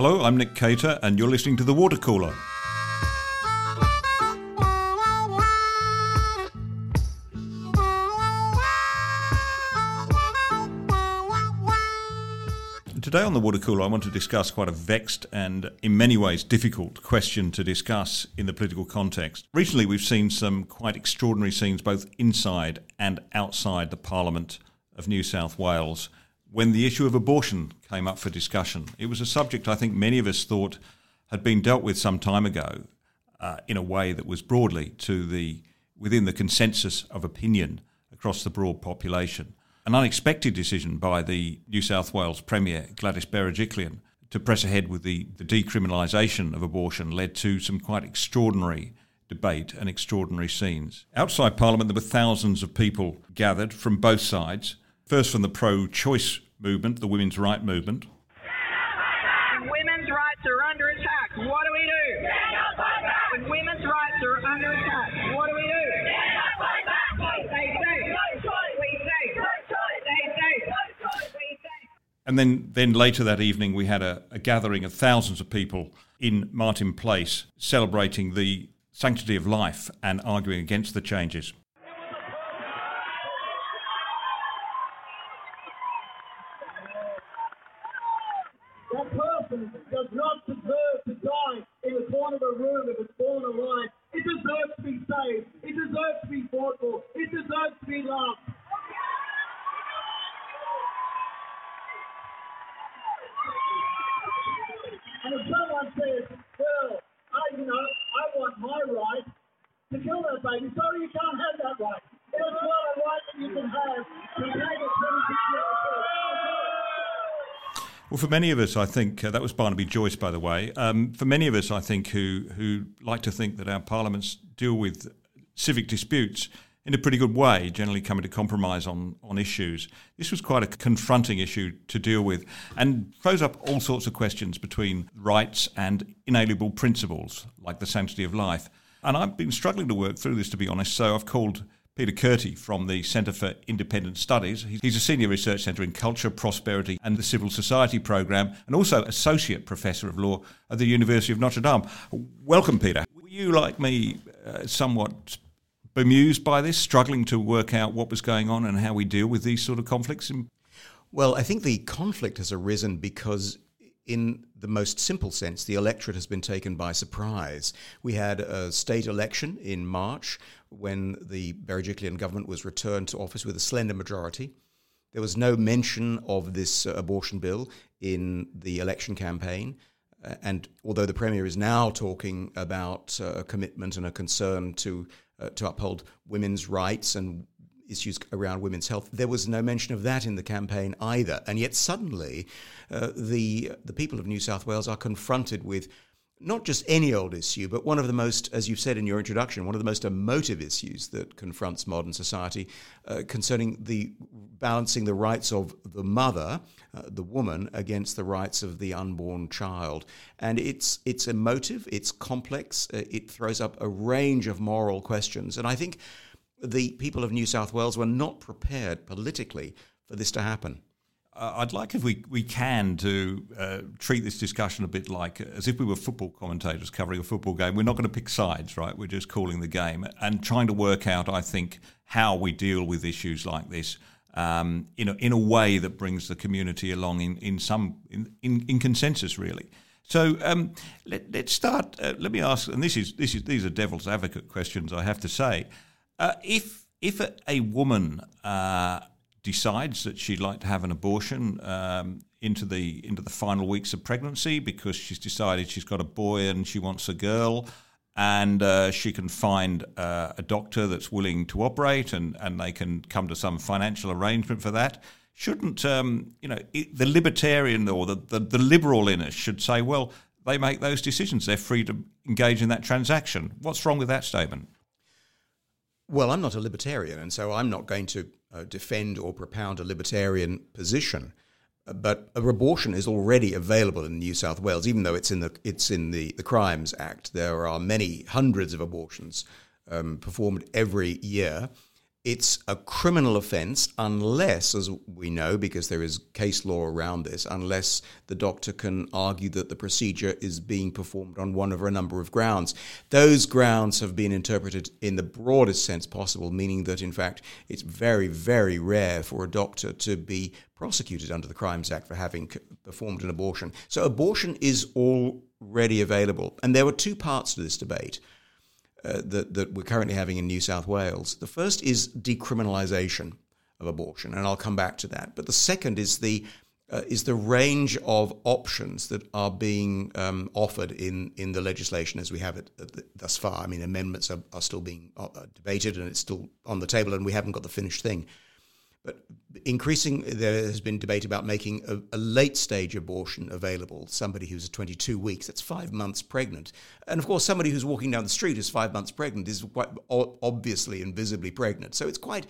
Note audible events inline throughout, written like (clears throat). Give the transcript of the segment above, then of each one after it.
Hello, I'm Nick Cater, and you're listening to The Water Cooler. Today on the water cooler, I want to discuss quite a vexed and, in many ways, difficult question to discuss in the political context. Recently, we've seen some quite extraordinary scenes both inside and outside the Parliament of New South Wales when the issue of abortion came up for discussion. It was a subject I think many of us thought had been dealt with some time ago uh, in a way that was broadly to the within the consensus of opinion across the broad population an unexpected decision by the New South Wales Premier, Gladys Berejiklian, to press ahead with the, the decriminalisation of abortion led to some quite extraordinary debate and extraordinary scenes. Outside Parliament, there were thousands of people gathered from both sides. First, from the pro choice movement, the women's right movement. Women's rights are under attack. What do we do? When women's rights are under attack, what do we do? They say, we say, and then, then later that evening, we had a, a gathering of thousands of people in Martin Place celebrating the sanctity of life and arguing against the changes. That person does not deserve to die in the corner of a room if it's born alive. It deserves to be saved. It deserves to be fought for. It deserves to be loved. And if someone says, well, I, you know, I want my right to kill that baby, sorry, you can't have that right. It's not a right that you can have to take a 26 year old Well, for many of us, I think uh, that was Barnaby Joyce, by the way. Um, for many of us, I think who who like to think that our parliaments deal with civic disputes in a pretty good way, generally coming to compromise on, on issues. This was quite a confronting issue to deal with and throws up all sorts of questions between rights and inalienable principles, like the sanctity of life. And I've been struggling to work through this, to be honest, so I've called Peter Kurti from the Centre for Independent Studies. He's a senior research centre in culture, prosperity, and the civil society program, and also associate professor of law at the University of Notre Dame. Welcome, Peter. Were you, like me, uh, somewhat bemused by this, struggling to work out what was going on and how we deal with these sort of conflicts? Well, I think the conflict has arisen because in the most simple sense, the electorate has been taken by surprise. We had a state election in March when the Berejiklian government was returned to office with a slender majority. There was no mention of this uh, abortion bill in the election campaign. Uh, and although the Premier is now talking about uh, a commitment and a concern to uh, to uphold women's rights and issues around women's health. There was no mention of that in the campaign either, and yet suddenly, uh, the the people of New South Wales are confronted with not just any old issue, but one of the most, as you've said in your introduction, one of the most emotive issues that confronts modern society uh, concerning the balancing the rights of the mother, uh, the woman, against the rights of the unborn child. And it's, it's emotive, it's complex, uh, it throws up a range of moral questions. And I think the people of New South Wales were not prepared politically for this to happen. Uh, I'd like if we, we can to uh, treat this discussion a bit like as if we were football commentators covering a football game. We're not going to pick sides, right? We're just calling the game and trying to work out, I think, how we deal with issues like this um, in, a, in a way that brings the community along in, in some in, in, in consensus, really. So um, let, us start. Uh, let me ask, and this is this is these are devil's advocate questions, I have to say. Uh, if if a, a woman uh, decides that she'd like to have an abortion um, into the into the final weeks of pregnancy because she's decided she's got a boy and she wants a girl, and uh, she can find uh, a doctor that's willing to operate and, and they can come to some financial arrangement for that. Shouldn't um, you know the libertarian or the, the, the liberal in us should say, well, they make those decisions; they're free to engage in that transaction. What's wrong with that statement? Well, I'm not a libertarian, and so I'm not going to uh, defend or propound a libertarian position. Uh, but abortion is already available in New South Wales, even though it's in the it's in the, the Crimes Act. There are many hundreds of abortions um, performed every year, it's a criminal offence unless, as we know, because there is case law around this, unless the doctor can argue that the procedure is being performed on one of a number of grounds. Those grounds have been interpreted in the broadest sense possible, meaning that, in fact, it's very, very rare for a doctor to be prosecuted under the Crimes Act for having performed an abortion. So abortion is already available. And there were two parts to this debate uh, that, that we're currently having in New South Wales. The first is decriminalisation of abortion, and I'll come back to that. But the second is the uh, is the range of options that are being um, offered in, in the legislation as we have it uh, thus far. I mean, amendments are, are still being uh, debated and it's still on the table, and we haven't got the finished thing. But increasing, there has been debate about making a, a, late stage abortion available. Somebody who's 22 weeks, that's five months pregnant. And of course, somebody who's walking down the street who's five months pregnant is quite obviously and visibly pregnant. So it's quite,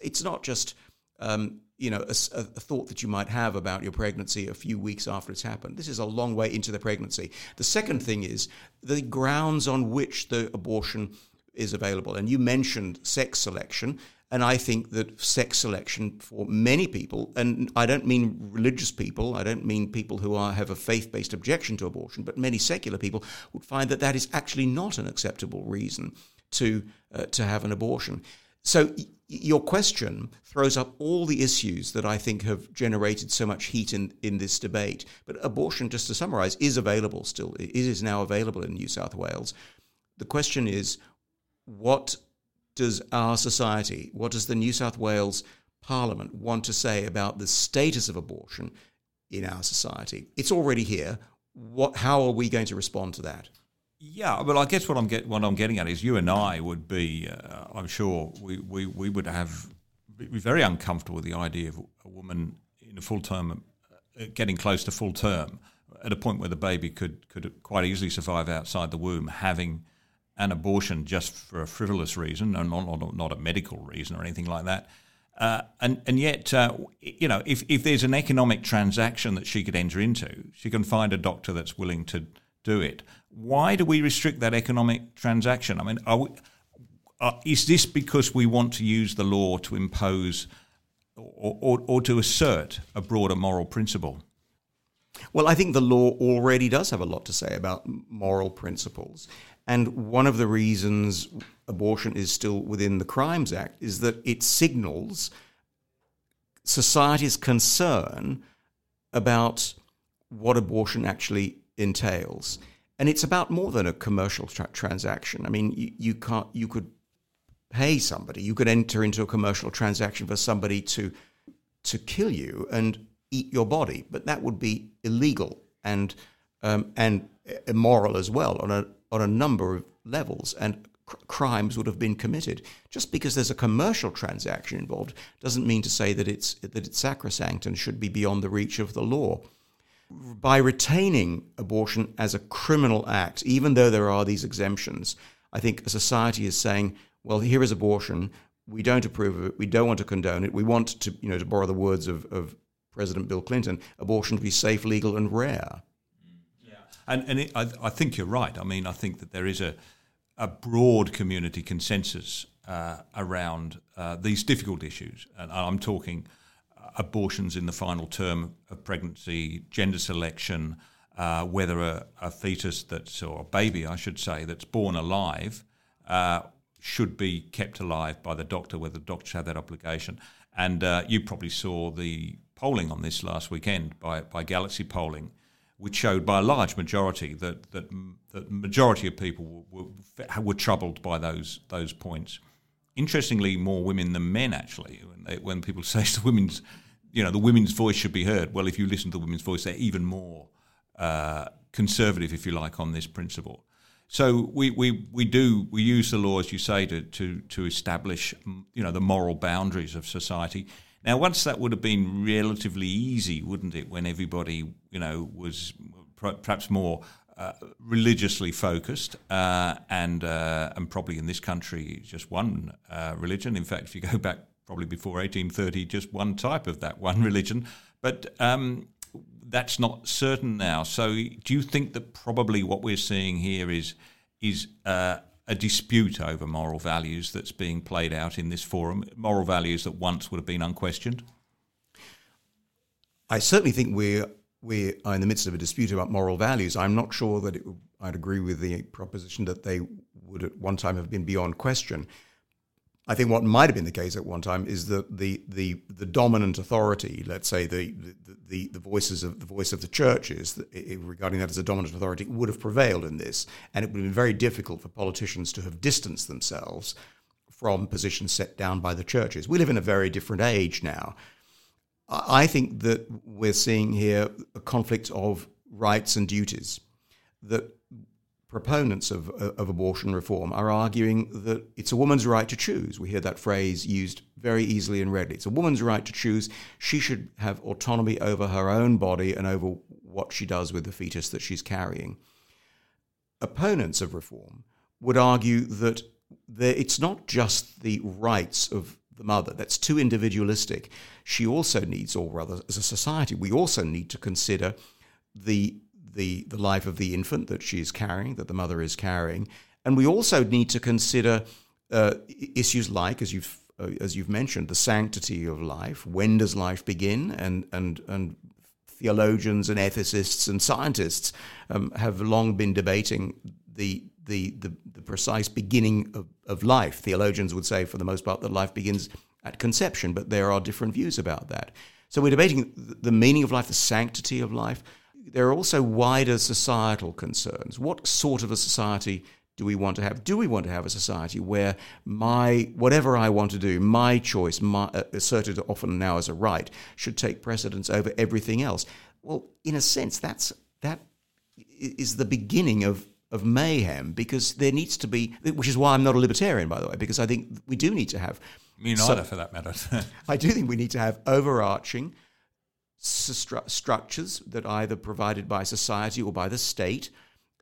it's not just, um, you know, a, a, thought that you might have about your pregnancy a few weeks after it's happened. This is a long way into the pregnancy. The second thing is the grounds on which the abortion is available. And you mentioned sex selection. And I think that sex selection for many people, and I don't mean religious people, I don't mean people who are, have a faith based objection to abortion, but many secular people would find that that is actually not an acceptable reason to, uh, to have an abortion. So your question throws up all the issues that I think have generated so much heat in, in this debate. But abortion, just to summarize, is available still. It is now available in New South Wales. The question is, what does our society, what does the New South Wales Parliament want to say about the status of abortion in our society? It's already here. What, how are we going to respond to that? Yeah, well, I guess what I'm get what I'm getting at is you and I would be, uh, I'm sure we, we, we would have be very uncomfortable with the idea of a woman in a full term, uh, getting close to full term, at a point where the baby could could quite easily survive outside the womb, having an abortion just for a frivolous reason, and not, not, not a medical reason or anything like that. Uh, and and yet, uh, you know, if, if there's an economic transaction that she could enter into, she can find a doctor that's willing to do it. Why do we restrict that economic transaction? I mean, we, uh, is this because we want to use the law to impose or, or, or to assert a broader moral principle? Well, I think the law already does have a lot to say about moral principles. And one of the reasons abortion is still within the Crimes Act is that it signals society's concern about what abortion actually entails. And it's about more than a commercial tra- transaction. I mean, you, you can't you could pay somebody, you could enter into a commercial transaction for somebody to to kill you and eat your body, but that would be illegal and um, and immoral as well on a on a number of levels, and cr- crimes would have been committed. Just because there's a commercial transaction involved doesn't mean to say that it's that it's sacrosanct and should be beyond the reach of the law. By retaining abortion as a criminal act, even though there are these exemptions, I think a society is saying, well, here is abortion. We don't approve of it. We don't want to condone it. We want to, you know, to borrow the words of, of President Bill Clinton, abortion to be safe, legal, and rare. And, and it, I, I, think you're right. I mean, I think that there is a, a broad community consensus uh, around uh, these difficult issues. And I'm talking uh, abortions in the final term of pregnancy, gender selection, uh, whether a, a, fetus that's, or a baby, I should say, that's born alive uh, should be kept alive by the doctor, whether the doctors have that obligation. And uh, you probably saw the polling on this last weekend by, by Galaxy Polling which showed by a large majority that that the majority of people were, were, were, troubled by those those points. Interestingly, more women than men actually. When, they, when people (laughs) say the women's, you know, the women's voice should be heard. Well, if you listen to the women's voice, they're even more uh, conservative, if you like, on this principle. So we, we, we do we use the law, as you say, to, to to establish you know the moral boundaries of society. Now, once that would have been relatively easy, wouldn't it, when everybody, you know, was perhaps more uh, religiously focused, uh, and uh, and probably in this country just one uh, religion. In fact, if you go (laughs) back probably before 1830, just one type of that one (laughs) religion. But um, that's not certain now. So, do you think that probably what we're seeing here is is uh, a dispute over moral values that's being played out in this forum, moral values that once would have been unquestioned? I certainly think we're we are in the midst of a dispute about moral values. I'm not sure that it, I'd agree with the proposition that they would at one time have been beyond question. I think what might have been the case at one time is that the the, the dominant authority, let's say the, the, the, the voices of the voice of the churches regarding that as a dominant authority, would have prevailed in this, and it would have been very difficult for politicians to have distanced themselves from positions set down by the churches. We live in a very different age now. I think that we're seeing here a conflict of rights and duties. That proponents of, of abortion reform are arguing that it's a woman's right to choose. We hear that phrase used very easily and readily. It's a woman's right to choose. She should have autonomy over her own body and over what she does with the fetus that she's carrying. Opponents of reform would argue that it's not just the rights of the mother. That's too individualistic. She also needs, or rather, as a society, we also need to consider the the the life of the infant that she is carrying, that the mother is carrying, and we also need to consider uh, issues like, as you've uh, as you've mentioned, the sanctity of life. When does life begin? And and and theologians and ethicists and scientists um, have long been debating the the, the, the precise beginning of, of life. Theologians would say, for the most part, that life begins at conception, but there are different views about that. So we're debating the meaning of life, the sanctity of life. There are also wider societal concerns. What sort of a society do we want to have? Do we want to have a society where my whatever I want to do, my choice, my, uh, asserted often now as a right, should take precedence over everything else? Well, in a sense, that's that is the beginning of of mayhem because there needs to be, which is why I'm not a libertarian, by the way, because I think we do need to have. Me neither, so, for that matter. (laughs) I do think we need to have overarching stru- structures that either provided by society or by the state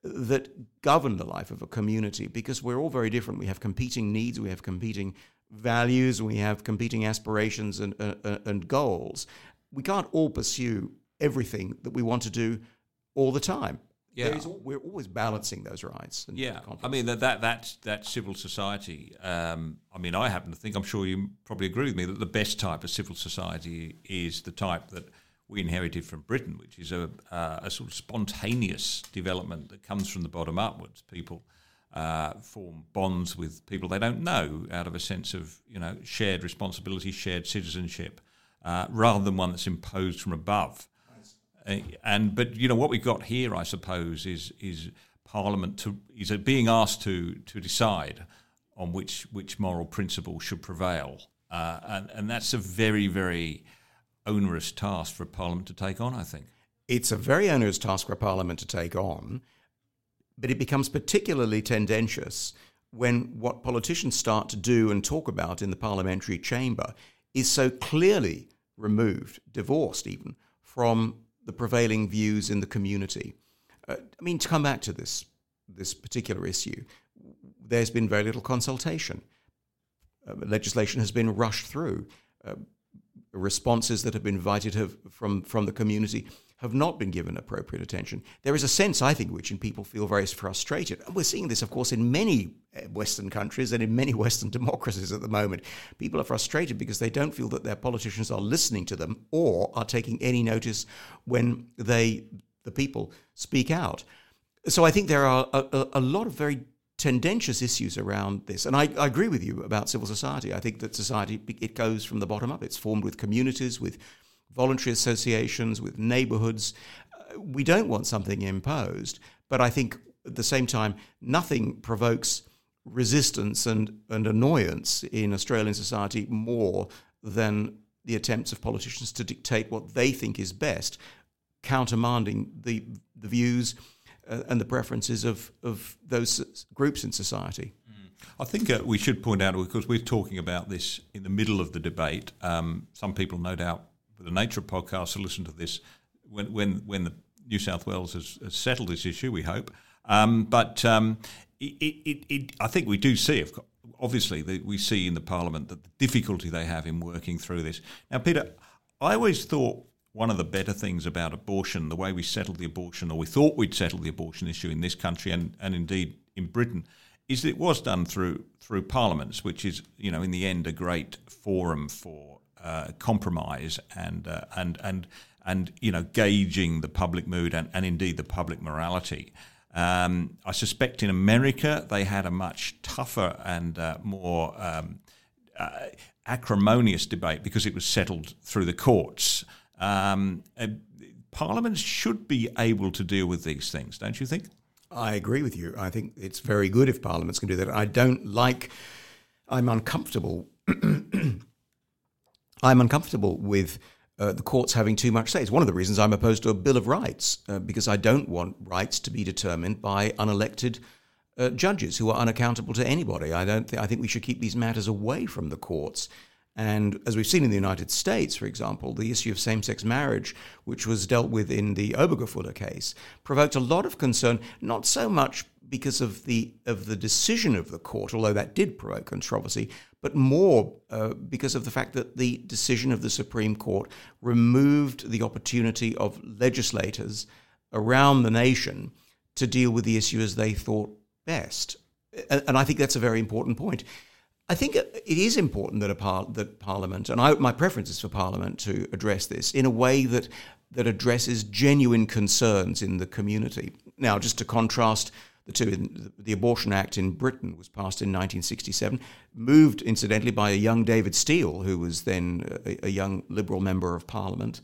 that govern the life of a community because we're all very different. We have competing needs, we have competing values, we have competing aspirations and, uh, uh and goals. We can't all pursue everything that we want to do all the time. Yeah, we're always balancing those rights. yeah, I mean that that that, that civil society. Um, I mean, I happen to think. I'm sure you probably agree with me that the best type of civil society is the type that we inherited from Britain, which is a, uh, a sort of spontaneous development that comes from the bottom upwards. People uh, form bonds with people they don't know out of a sense of you know shared responsibility, shared citizenship, uh, rather than one that's imposed from above. Uh, and but you know what we've got here, I suppose, is is Parliament to is being asked to to decide on which which moral principle should prevail, uh, and and that's a very very onerous task for Parliament to take on. I think it's a very onerous task for Parliament to take on, but it becomes particularly tendentious when what politicians start to do and talk about in the parliamentary chamber is so clearly removed, divorced even from the prevailing views in the community. Uh, I mean, to come back to this this particular issue, there's been very little consultation. Uh, legislation has been rushed through. Uh, responses that have been invited have, from from the community have not been given appropriate attention. There is a sense, I think, which in people feel very frustrated. And we're seeing this, of course, in many uh, Western countries and in many (laughs) Western democracies at the moment. People are frustrated because they don't feel that their politicians are listening to them or are taking any notice when they, the people, speak out. So I think there are a, a, a lot of very tendentious issues around this. And I, I, agree with you about civil society. I think that society, it goes from the bottom up. It's formed with communities, with voluntary associations, with neighborhoods. Uh, we don't want something imposed, but I think at the same time, nothing provokes resistance and, and annoyance in Australian society more than the attempts of politicians to dictate what they think is best, countermanding the, the views uh, and the preferences of, of those groups in society. Mm. I think uh, we should point out, because we're talking about this in the middle of the debate, um, some people no doubt with the Nature podcast to listen to this when when when the New South Wales has, has settled this issue. We hope, um, but um, it, it, it, I think we do see, obviously, that we see in the Parliament that the difficulty they have in working through this. Now, Peter, I always thought one of the better things about abortion, the way we settled the abortion, or we thought we'd settled the abortion issue in this country and, and indeed in Britain, is that it was done through through parliaments, which is you know in the end a great forum for uh, compromise and uh, and and and you know gauging the public mood and, and indeed the public morality. Um, I suspect in America they had a much tougher and uh, more um, uh, acrimonious debate because it was settled through the courts. Um, uh, parliaments should be able to deal with these things, don't you think? I agree with you. I think it's very good if parliaments can do that. I don't like. I'm uncomfortable. (clears throat) I'm uncomfortable with uh, the courts having too much say. It's one of the reasons I'm opposed to a Bill of Rights, uh, because I don't want rights to be determined by unelected uh, judges who are unaccountable to anybody. I don't. Th- I think we should keep these matters away from the courts. And as we've seen in the United States, for example, the issue of same sex marriage, which was dealt with in the Obergefell case, provoked a lot of concern, not so much because of the, of the decision of the court, although that did provoke controversy, but more uh, because of the fact that the decision of the Supreme Court removed the opportunity of legislators around the nation to deal with the issue as they thought best. And I think that's a very important point. I think it is important that par- that Parliament, and I, my preference is for Parliament to address this in a way that that addresses genuine concerns in the community. Now, just to contrast the two, the Abortion Act in Britain was passed in 1967, moved incidentally by a young David Steel, who was then a, a young Liberal member of Parliament,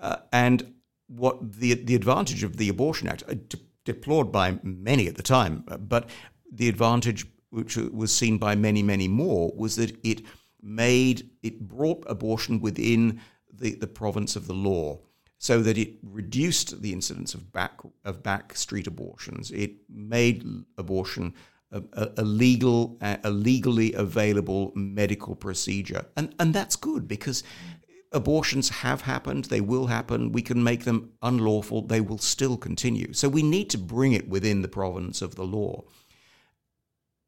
uh, and what the the advantage of the Abortion Act, uh, de- deplored by many at the time, uh, but the advantage which was seen by many, many more, was that it made it brought abortion within the, the province of the law, so that it reduced the incidence of back of back street abortions. It made abortion a, a, a legal, a legally available medical procedure, and and that's good because abortions have happened, they will happen. We can make them unlawful, they will still continue. So we need to bring it within the province of the law.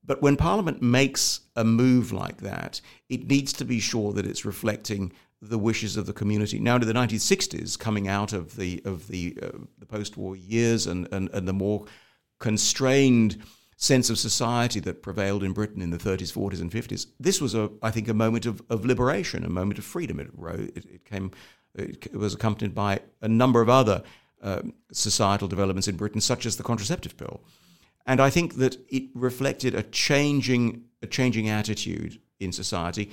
But when Parliament makes a move like that, it needs to be sure that it's reflecting the wishes of the community. Now, to the 1960s, coming out of the of the uh, the post-war years and, and and the more constrained sense of society that prevailed in Britain in the 30s, 40s, and 50s, this was a I think a moment of, of liberation, a moment of freedom. It, it, it came, it was accompanied by a number of other uh, societal developments in Britain, such as the contraceptive pill. And I think that it reflected a changing, a changing attitude in society.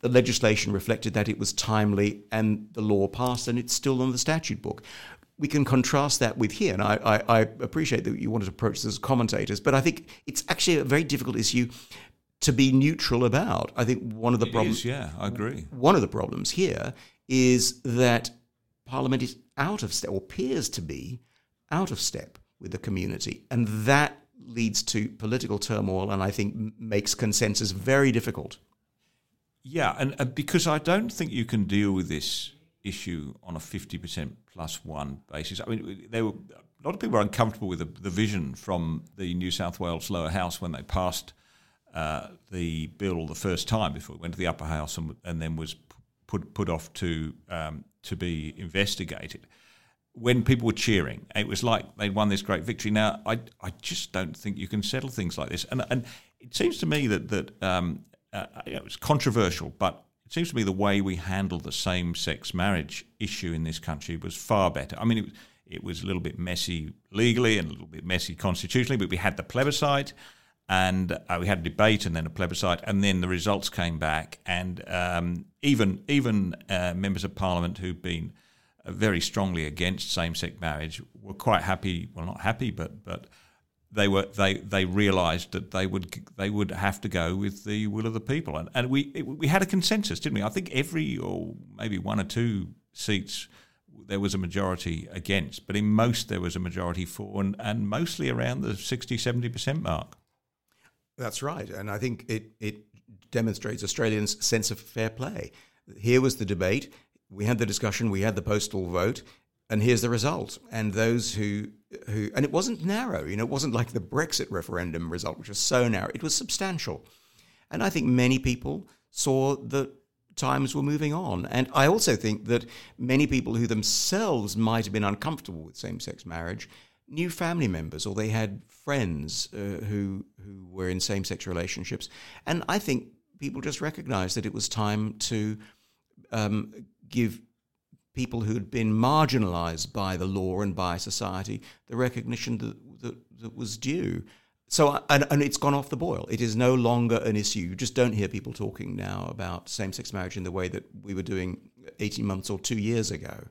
The legislation reflected that it was timely and the law passed and it's still on the statute book. We can contrast that with here, and I, I, I appreciate that you wanted to approach this as commentators, but I think it's actually a very difficult issue to be neutral about. I think one of the problems, yeah, I agree. One of the problems here is that Parliament is out of step, or appears to be out of step with the community, and that leads to political turmoil and I think makes consensus very difficult. Yeah, and, because I don't think you can deal with this issue on a 50% plus one basis. I mean, there were a lot of people were uncomfortable with the, the vision from the New South Wales lower house when they passed uh, the bill the first time before it went to the upper house and, and then was put put off to um, to be investigated when people were cheering, it was like they'd won this great victory. Now, I, I just don't think you can settle things like this. And, and it seems to me that, that um, uh, it was controversial, but it seems to me the way we handled the same sex marriage issue in this country was far better. I mean, it, it was a little bit messy legally and a little bit messy constitutionally, but we had the plebiscite and uh, we had a debate and then a plebiscite, and then the results came back, and um, even even uh, members of parliament who've been very strongly against same-sex marriage were quite happy. Well, not happy, but but they were they they realised that they would they would have to go with the will of the people, and and we it, we had a consensus, didn't we? I think every or maybe one or two seats there was a majority against, but in most there was a majority for, and, and mostly around the 60 70 percent mark. That's right, and I think it it demonstrates Australians' sense of fair play. Here was the debate we had the discussion, we had the postal vote, and here's the result. And those who who and it wasn't narrow, you know, it wasn't like the Brexit referendum result, which was so narrow. It was substantial. And I think many people saw that times were moving on. And I also think that many people who themselves might have been uncomfortable with same sex marriage knew family members or they had friends uh, who who were in same sex relationships, and I think people just recognised that it was time to um, give people who had been marginalised by the law and by society the recognition that that, that was due. So, and, and it's gone off the boil. It is no longer an issue. You just don't hear people talking now about same sex marriage in the way that we were doing 18 months or two years ago.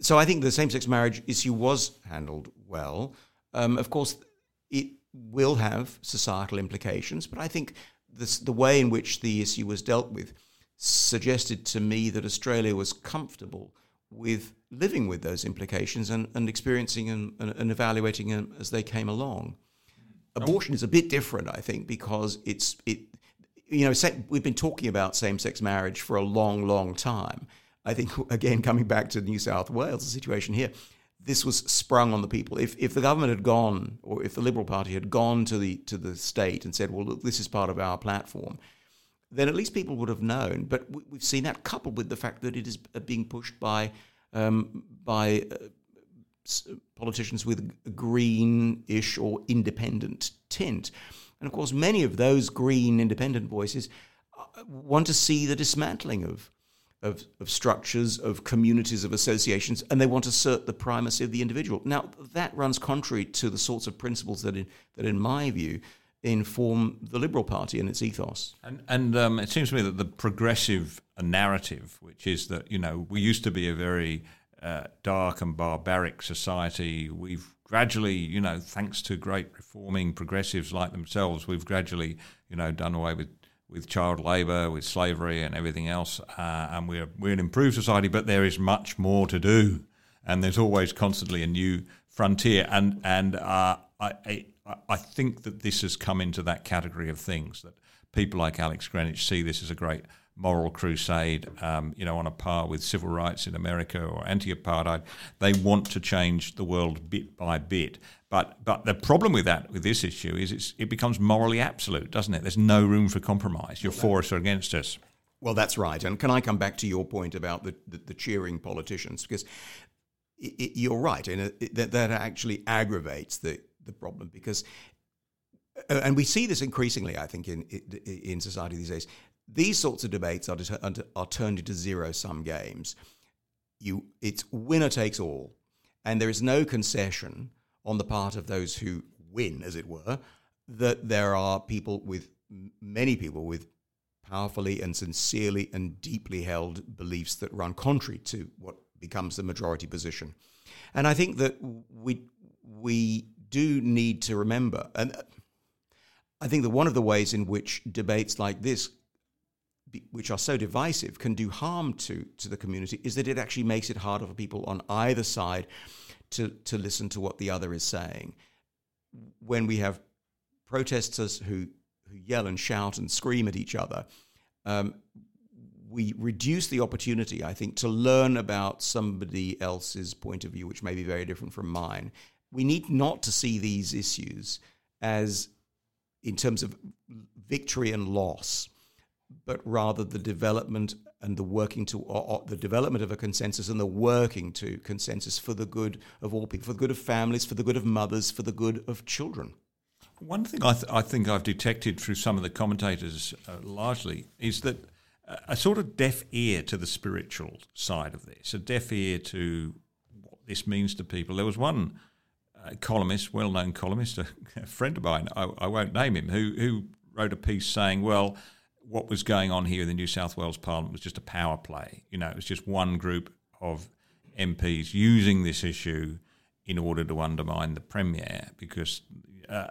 So, I think the same sex marriage issue was handled well. Um, of course, it will have societal implications, but I think this, the way in which the issue was dealt with suggested to me that Australia was comfortable with living with those implications and, and experiencing them and, and evaluating them as they came along. Abortion is a bit different, I think, because it's it. You know, we've been talking about same-sex marriage for a long, long time. I think (laughs) again, coming back to New South Wales, the situation here, this was sprung on the people. If if the government had gone, or if the Liberal Party had gone to the to the state and said, "Well, look, this is part of our platform," then at least people would have known. But we've seen that coupled with the fact that it is being pushed by um, by uh, politicians with a greenish or independent tint. And of course, many of those green independent voices uh, want to see the dismantling of, of, of, structures, of communities, of associations, and they want to assert the primacy of the individual. Now, that runs contrary to the sorts of principles that, in, that in my view, inform the Liberal Party and its ethos. And, and um, it seems to me that the progressive narrative, which is that, you know, we used to be a very uh, dark and barbaric society. We've gradually, you know, thanks to great reforming progressives like themselves, we've gradually, you know, done away with, with child labour, with slavery, and everything else. Uh, and we're we're an improved society, but there is much more to do, and there's always constantly a new frontier. And and uh, I, I think that this has come into that category of things that people like Alex Greenwich see this as a great moral crusade, um, you know, on a par with civil rights in America or anti-apartheid. They want to change the world bit by bit. But but the problem with that with this issue is it becomes morally absolute, doesn't it? There's no room for compromise. You're for us or against us. Well, that's right. And can I come back to your point about the, the, the cheering politicians? Because it, it, you're right, and that, that actually aggravates the, the problem because uh, and we see this increasingly, I think, in in society these days these sorts of debates are, are turned into zero sum games. You, it's winner takes all, and there is no concession on the part of those who win, as it were, that there are people with many people with powerfully and sincerely and deeply held beliefs that run contrary to what becomes the majority position. And I think that we we do need to remember, and I think that one of the ways in which debates like this which are so divisive can do harm to to the community is that it actually makes it harder for people on either side to to listen to what the other is saying when we have protesters who who yell and shout and scream at each other um, we reduce the opportunity, I think, to learn about somebody else's point of view, which may be very different from mine. We need not to see these issues as, in terms of victory and loss, but rather the development and the working to or, or the development of a consensus and the working to consensus for the good of all people, for the good of families, for the good of mothers, for the good of children. One thing I, th- I think I've detected through some of the commentators uh, largely is that a sort of deaf ear to the spiritual side of this, a deaf ear to what this means to people. There was one columnist, well-known columnist, a, a (laughs) friend of mine, I, I, won't name him, who who wrote a piece saying, "Well, what was going on here in the New South Wales Parliament was just a power play. You know, it was just one group of MPs using this issue in order to undermine the Premier because uh,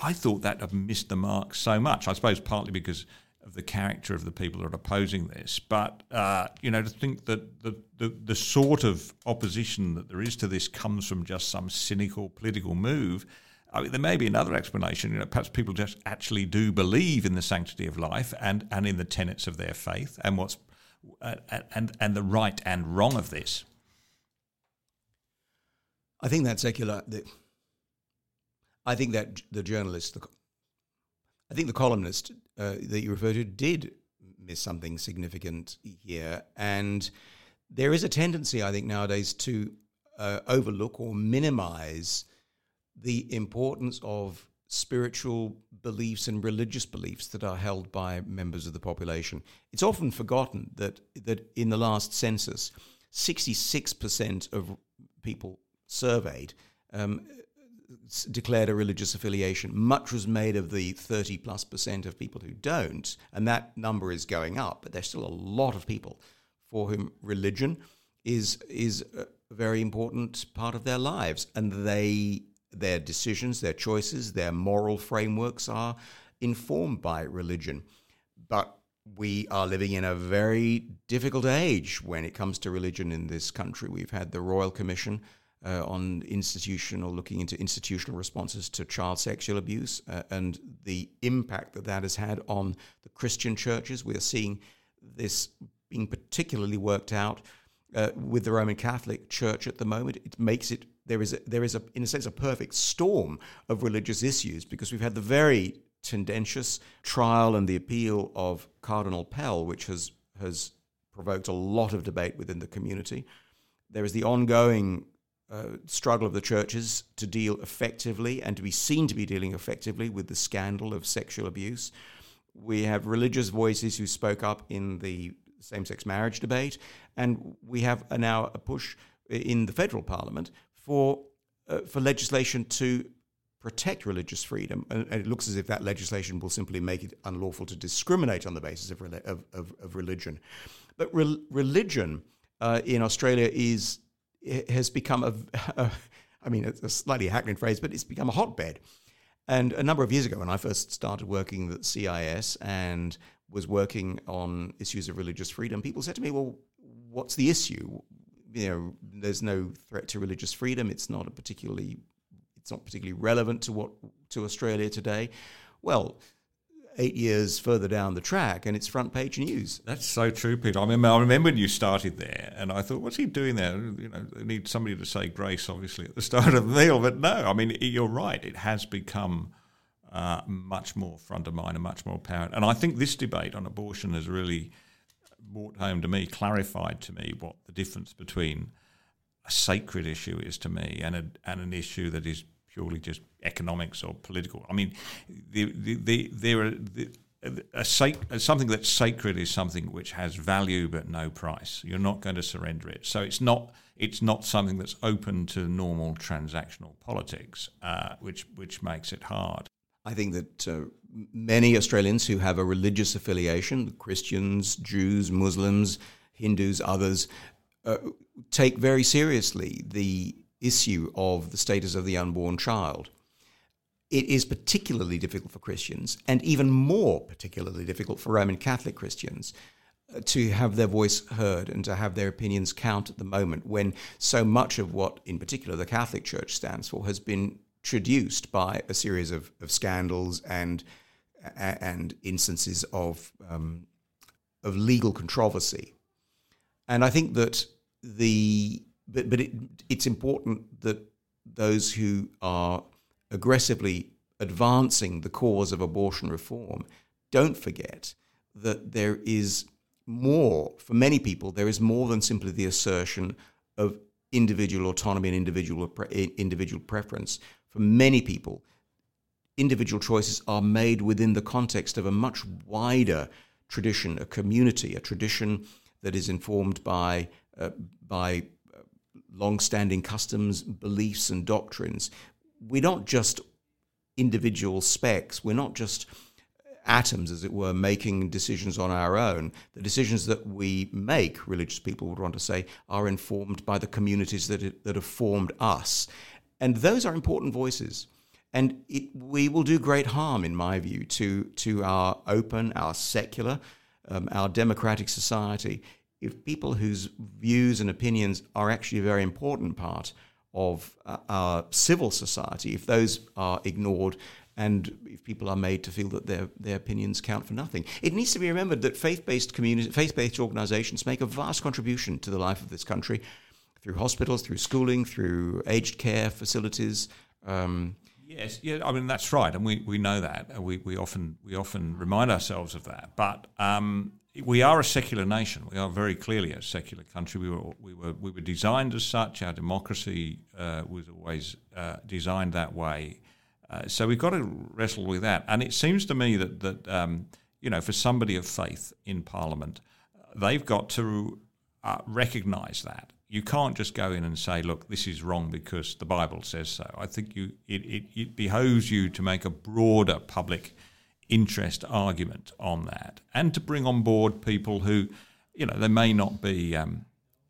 I thought that had missed the mark so much. I suppose partly because of the character of the people that are opposing this, but uh, you know, to think that the, the the sort of opposition that there is to this comes from just some cynical political move I mean, there may be another explanation. You know, perhaps people just actually do believe in the sanctity of life and, and in the tenets of their faith and what's uh, and and the right and wrong of this. I think that secular. The, I think that the journalist, the, I think the columnist uh, that you refer to did miss something significant here, and there is a tendency, I think, nowadays to uh, overlook or minimize the importance of spiritual beliefs and religious beliefs that are held by members of the population. It's often forgotten that that in the last census, 66% of people surveyed um, declared a religious affiliation. Much was made of the 30 plus percent of people who don't, and that number is going up, but there's still a lot of people for whom religion is is a very important part of their lives, and they their decisions, their choices, their moral frameworks are informed by religion. But we are living in a very difficult age when it comes to religion in this country. We've had the Royal Commission uh, on institutional, looking into institutional responses to child sexual abuse uh, and the impact that that has had on the Christian churches. We are seeing this being particularly worked out uh, with the Roman Catholic Church at the moment. It makes it there is a, there is a in a sense a perfect storm of religious issues because we've had the very tendentious trial and the appeal of Cardinal Pell, which has has provoked a lot of debate within the community. There is the ongoing uh, struggle of the churches to deal effectively and to be seen to be dealing effectively with the scandal of sexual abuse. We have religious voices who spoke up in the same sex marriage debate, and we have now a push in the federal parliament for uh, for legislation to protect religious freedom. And, it looks as if that legislation will simply make it unlawful to discriminate on the basis of, of, of, of religion. But re- religion uh, in Australia is has become a, (laughs) a I mean, it's a slightly hackneyed phrase, but it's become a hotbed. And a number of years ago, when I first started working at CIS and was working on issues of religious freedom, people said to me, "Well, what's the issue? You know, there's no threat to religious freedom. It's not a particularly, it's not particularly relevant to what to Australia today." Well, eight years further down the track, and it's front page news. That's so true, Peter. I remember, I remember when you started there, and I thought, what's he doing there? You know, they need somebody to say grace, obviously, at the (laughs) start of the meal. But no, I mean, you're right. It has become uh, much more front of mind and much more apparent. And I think this debate on abortion has really brought home to me, clarified to me what the difference between a sacred issue is to me and, a, and an issue that is purely just economics or political. I mean, the, the, the, there are. The, a something that's sacred is something which has value but no price. You're not going to surrender it. So it's not it's not something that's open to normal transactional politics, uh, which which makes it hard. I think that uh, many Australians who have a religious affiliation, Christians, Jews, Muslims, Hindus, others, uh, take very seriously the issue of the status of the unborn child. It is particularly difficult for Christians, and even more particularly difficult for Roman Catholic Christians, uh, to have their voice heard and to have their opinions count at the moment when so much of what, in particular, the Catholic Church stands for has been traduced by a series of, of scandals and and instances of um, of legal controversy. And I think that the but but it, it's important that those who are aggressively advancing the cause of abortion reform don't forget that there is more for many people there is more than simply the assertion of individual autonomy and individual individual preference. For many people, individual choices are made within the context of a much wider tradition, a community, a tradition that is informed by uh, by long-standing customs, beliefs, and doctrines. We're not just individual specks. We're not just atoms, as it were, making decisions on our own. The decisions that we make, religious people would want to say, are informed by the communities that, that have formed us. And those are important voices. And it, we will do great harm, in my view, to, to our open, our secular, um, our democratic society if people whose views and opinions are actually a very important part of uh, our civil society, if those are ignored and if people are made to feel that their, their opinions count for nothing. It needs to be remembered that faith-based community, faith-based organizations make a vast contribution to the life of this country through hospitals, through schooling, through aged care facilities. Um, yes, yeah, I mean that's right, and we, we know that. We, we often we often remind ourselves of that. But um, we are a secular nation. We are very clearly a secular country. We were we were we were designed as such. Our democracy uh, was always uh, designed that way. Uh, so we've got to wrestle with that. And it seems to me that that um, you know, for somebody of faith in Parliament, they've got to uh, recognise that. You can't just go in and say, "Look, this is wrong because the Bible says so." I think you it, it, it behoves you to make a broader public interest argument on that, and to bring on board people who, you know, they may not be, um,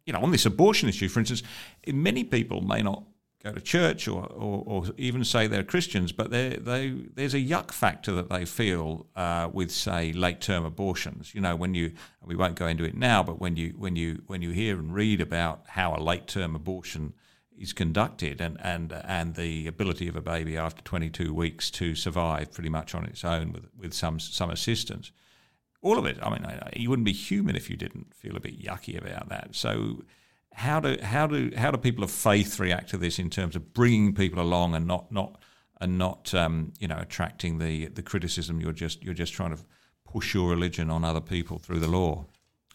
you know, on this abortion issue, for instance, many people may not go to church or, or, or even say they're Christians, but they, there's a yuck factor that they feel uh, with, say, late-term abortions. You know, when you we won't go into it now, but when you when you when you hear and read about how a late-term abortion is conducted and, and and the ability of a baby after 22 weeks to survive pretty much on its own with with some some assistance. All of it. I mean, you wouldn't be human if you didn't feel a bit yucky about that. So, how do how do how do people of faith react to this in terms of bringing people along and not not and not um, you know attracting the the criticism you're just you're just trying to push your religion on other people through the law?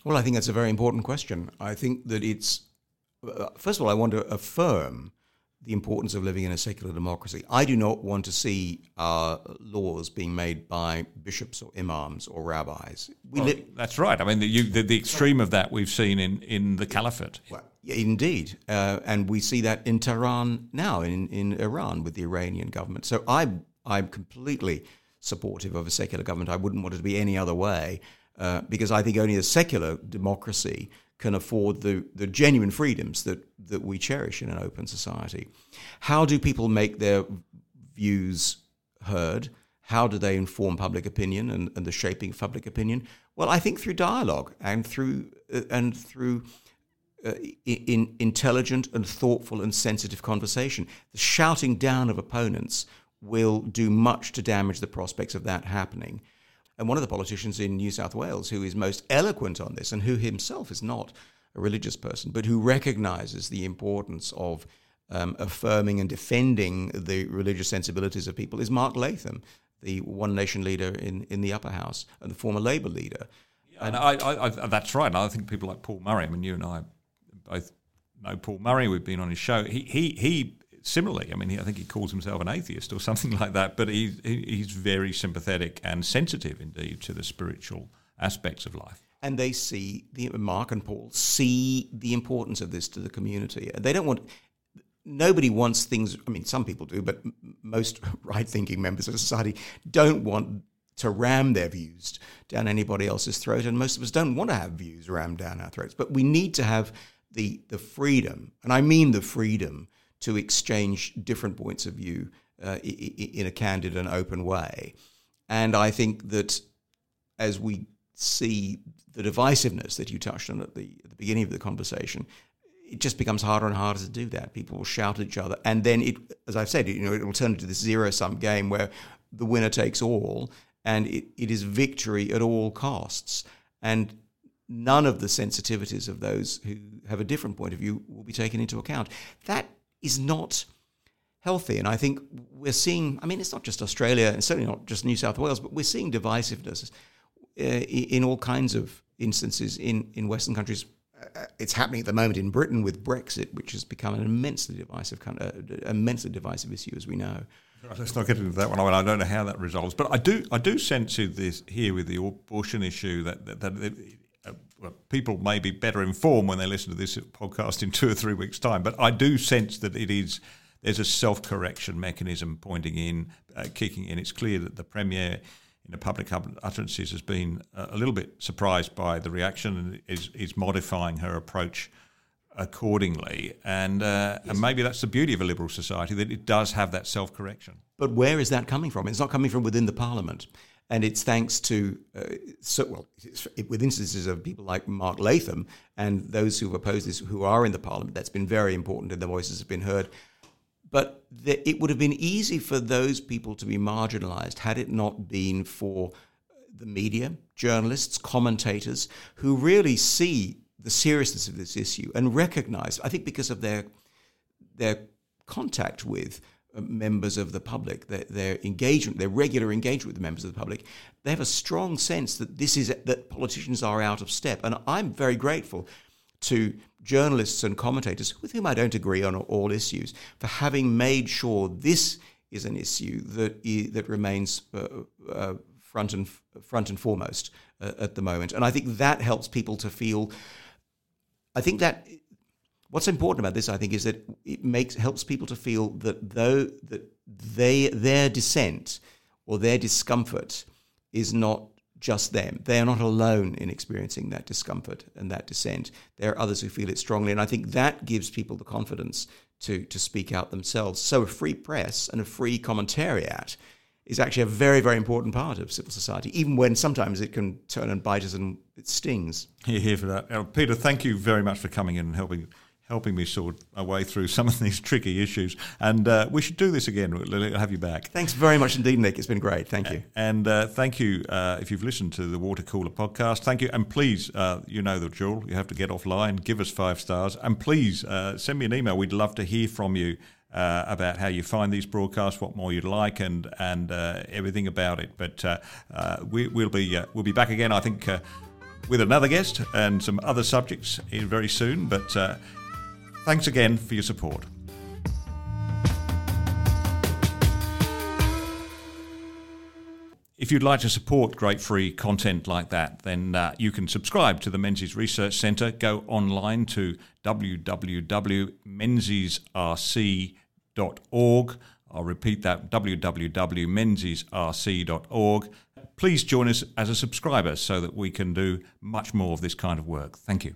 Well, I think that's a very important question. I think that it's uh, first of all, I want to affirm the importance of living in a secular democracy. I do not want to see uh, laws being made by bishops or imams or rabbis. We well, li- that's right. I mean, the, you, the, the, extreme of that we've seen in, in the caliphate. Well, indeed. Uh, and we see that in Tehran now, in, in Iran, with the Iranian government. So I, I'm completely supportive of a secular government. I wouldn't want it to be any other way. Uh, because I think only a secular democracy can afford the, the genuine freedoms that, that we cherish in an open society. How do people make their views heard? How do they inform public opinion and, and the shaping of public opinion? Well, I think through dialogue and through uh, and through uh, in intelligent and thoughtful and sensitive conversation. The shouting down of opponents will do much to damage the prospects of that happening. And one of the politicians in New South Wales who is most eloquent on this, and who himself is not a religious person, but who recognizes the importance of um, affirming and defending the religious sensibilities of people, is Mark Latham, the One Nation leader in, in the upper house and the former Labour leader. and I, I, I, that's right. And I think people like Paul Murray, I mean, you and I both know Paul Murray, we've been on his show. He, he, he similarly, I mean, he, I think he calls himself an atheist or (laughs) something like that, but he, he's very sympathetic and sensitive indeed to the spiritual aspects of life. And they see the Mark and Paul see the importance of this to the community. They don't want nobody wants things. I mean, some people do, but most (laughs) right-thinking members of society don't want to ram their views down anybody else's throat, and most of us don't want to have views rammed down our throats. But we need to have the the freedom, and I mean the freedom to exchange different points of view uh, in a candid and open way. And I think that as we see the divisiveness that you touched on at the, at the beginning of the conversation, it just becomes harder and harder to do that. People will shout at each other, and then it, as I've said, you know, it will turn into this zero-sum game where the winner takes all, and it, it is victory at all costs. And none of the sensitivities of those who have a different point of view will be taken into account. That is not healthy. And I think we're seeing, I mean, it's not just Australia, and certainly not just New South Wales, but we're seeing divisiveness uh, in all kinds of instances in, in Western countries. Uh, it's happening at the moment in Britain with Brexit, which has become an immensely divisive, uh, immensely divisive issue, as we know. Let's not get into that one. I, mean, I don't know how that resolves, but I do. I do sense this here with the abortion issue that that, that people may be better informed when they listen to this podcast in two or three weeks' time. But I do sense that it is there's a self correction mechanism pointing in, uh, kicking in. It's clear that the premier in the public utterances has been a little bit surprised by the reaction and is, is modifying her approach accordingly. And, uh, yes. and maybe that's the beauty of a liberal society that it does have that self correction. But where is that coming from? It's not coming from within the parliament. And it's thanks to, uh, so, well, with instances of people like Mark Latham and those who have opposed this who are in the parliament, that's been very important and their voices have been heard. But the, it would have been easy for those people to be marginalized had it not been for the media, journalists, commentators who really see the seriousness of this issue and recognize, I think because of their, their contact with uh, members of the public, their, their, engagement, their regular engagement with the members of the public, they have a strong sense that this is that politicians are out of step. And I'm very grateful to journalists and commentators with whom I don't agree on all issues for having made sure this is an issue that that remains uh, uh, front and front and foremost uh, at the moment. And I think that helps people to feel. I think that what's important about this, I think, is that it makes helps people to feel that though that they their dissent or their discomfort is not just them. They are not alone in experiencing that discomfort and that dissent. There are others who feel it strongly, and I think that gives people the confidence to to speak out themselves. So a free press and a free commentariat is actually a very, very important part of civil society, even when sometimes it can turn and bite us and it stings. Hear, hear for that. Peter, thank you very much for coming in and helping helping me sort my way through some of these tricky issues. And uh, we should do this again. We'll have you back. Thanks very much indeed, Nick. It's been great. Thank you. And uh, thank you uh, if you've listened to the Water Cooler podcast. Thank you. And please, uh, you know the drill. You have to get offline, give us five stars, and please uh, send me an email. We'd love to hear from you. Uh, about how you find these broadcasts, what more you'd like, and and uh, everything about it. But uh, we, will be we'll be back again, I think, with another guest and some other subjects very soon. But Thanks again for your support. If you'd like to support great free content like that, then uh, you can subscribe to the Menzies Research Centre. Go online to www.menziesrc.org. I'll repeat that www.menziesrc.org. Please join us as a subscriber so that we can do much more of this kind of work. Thank you.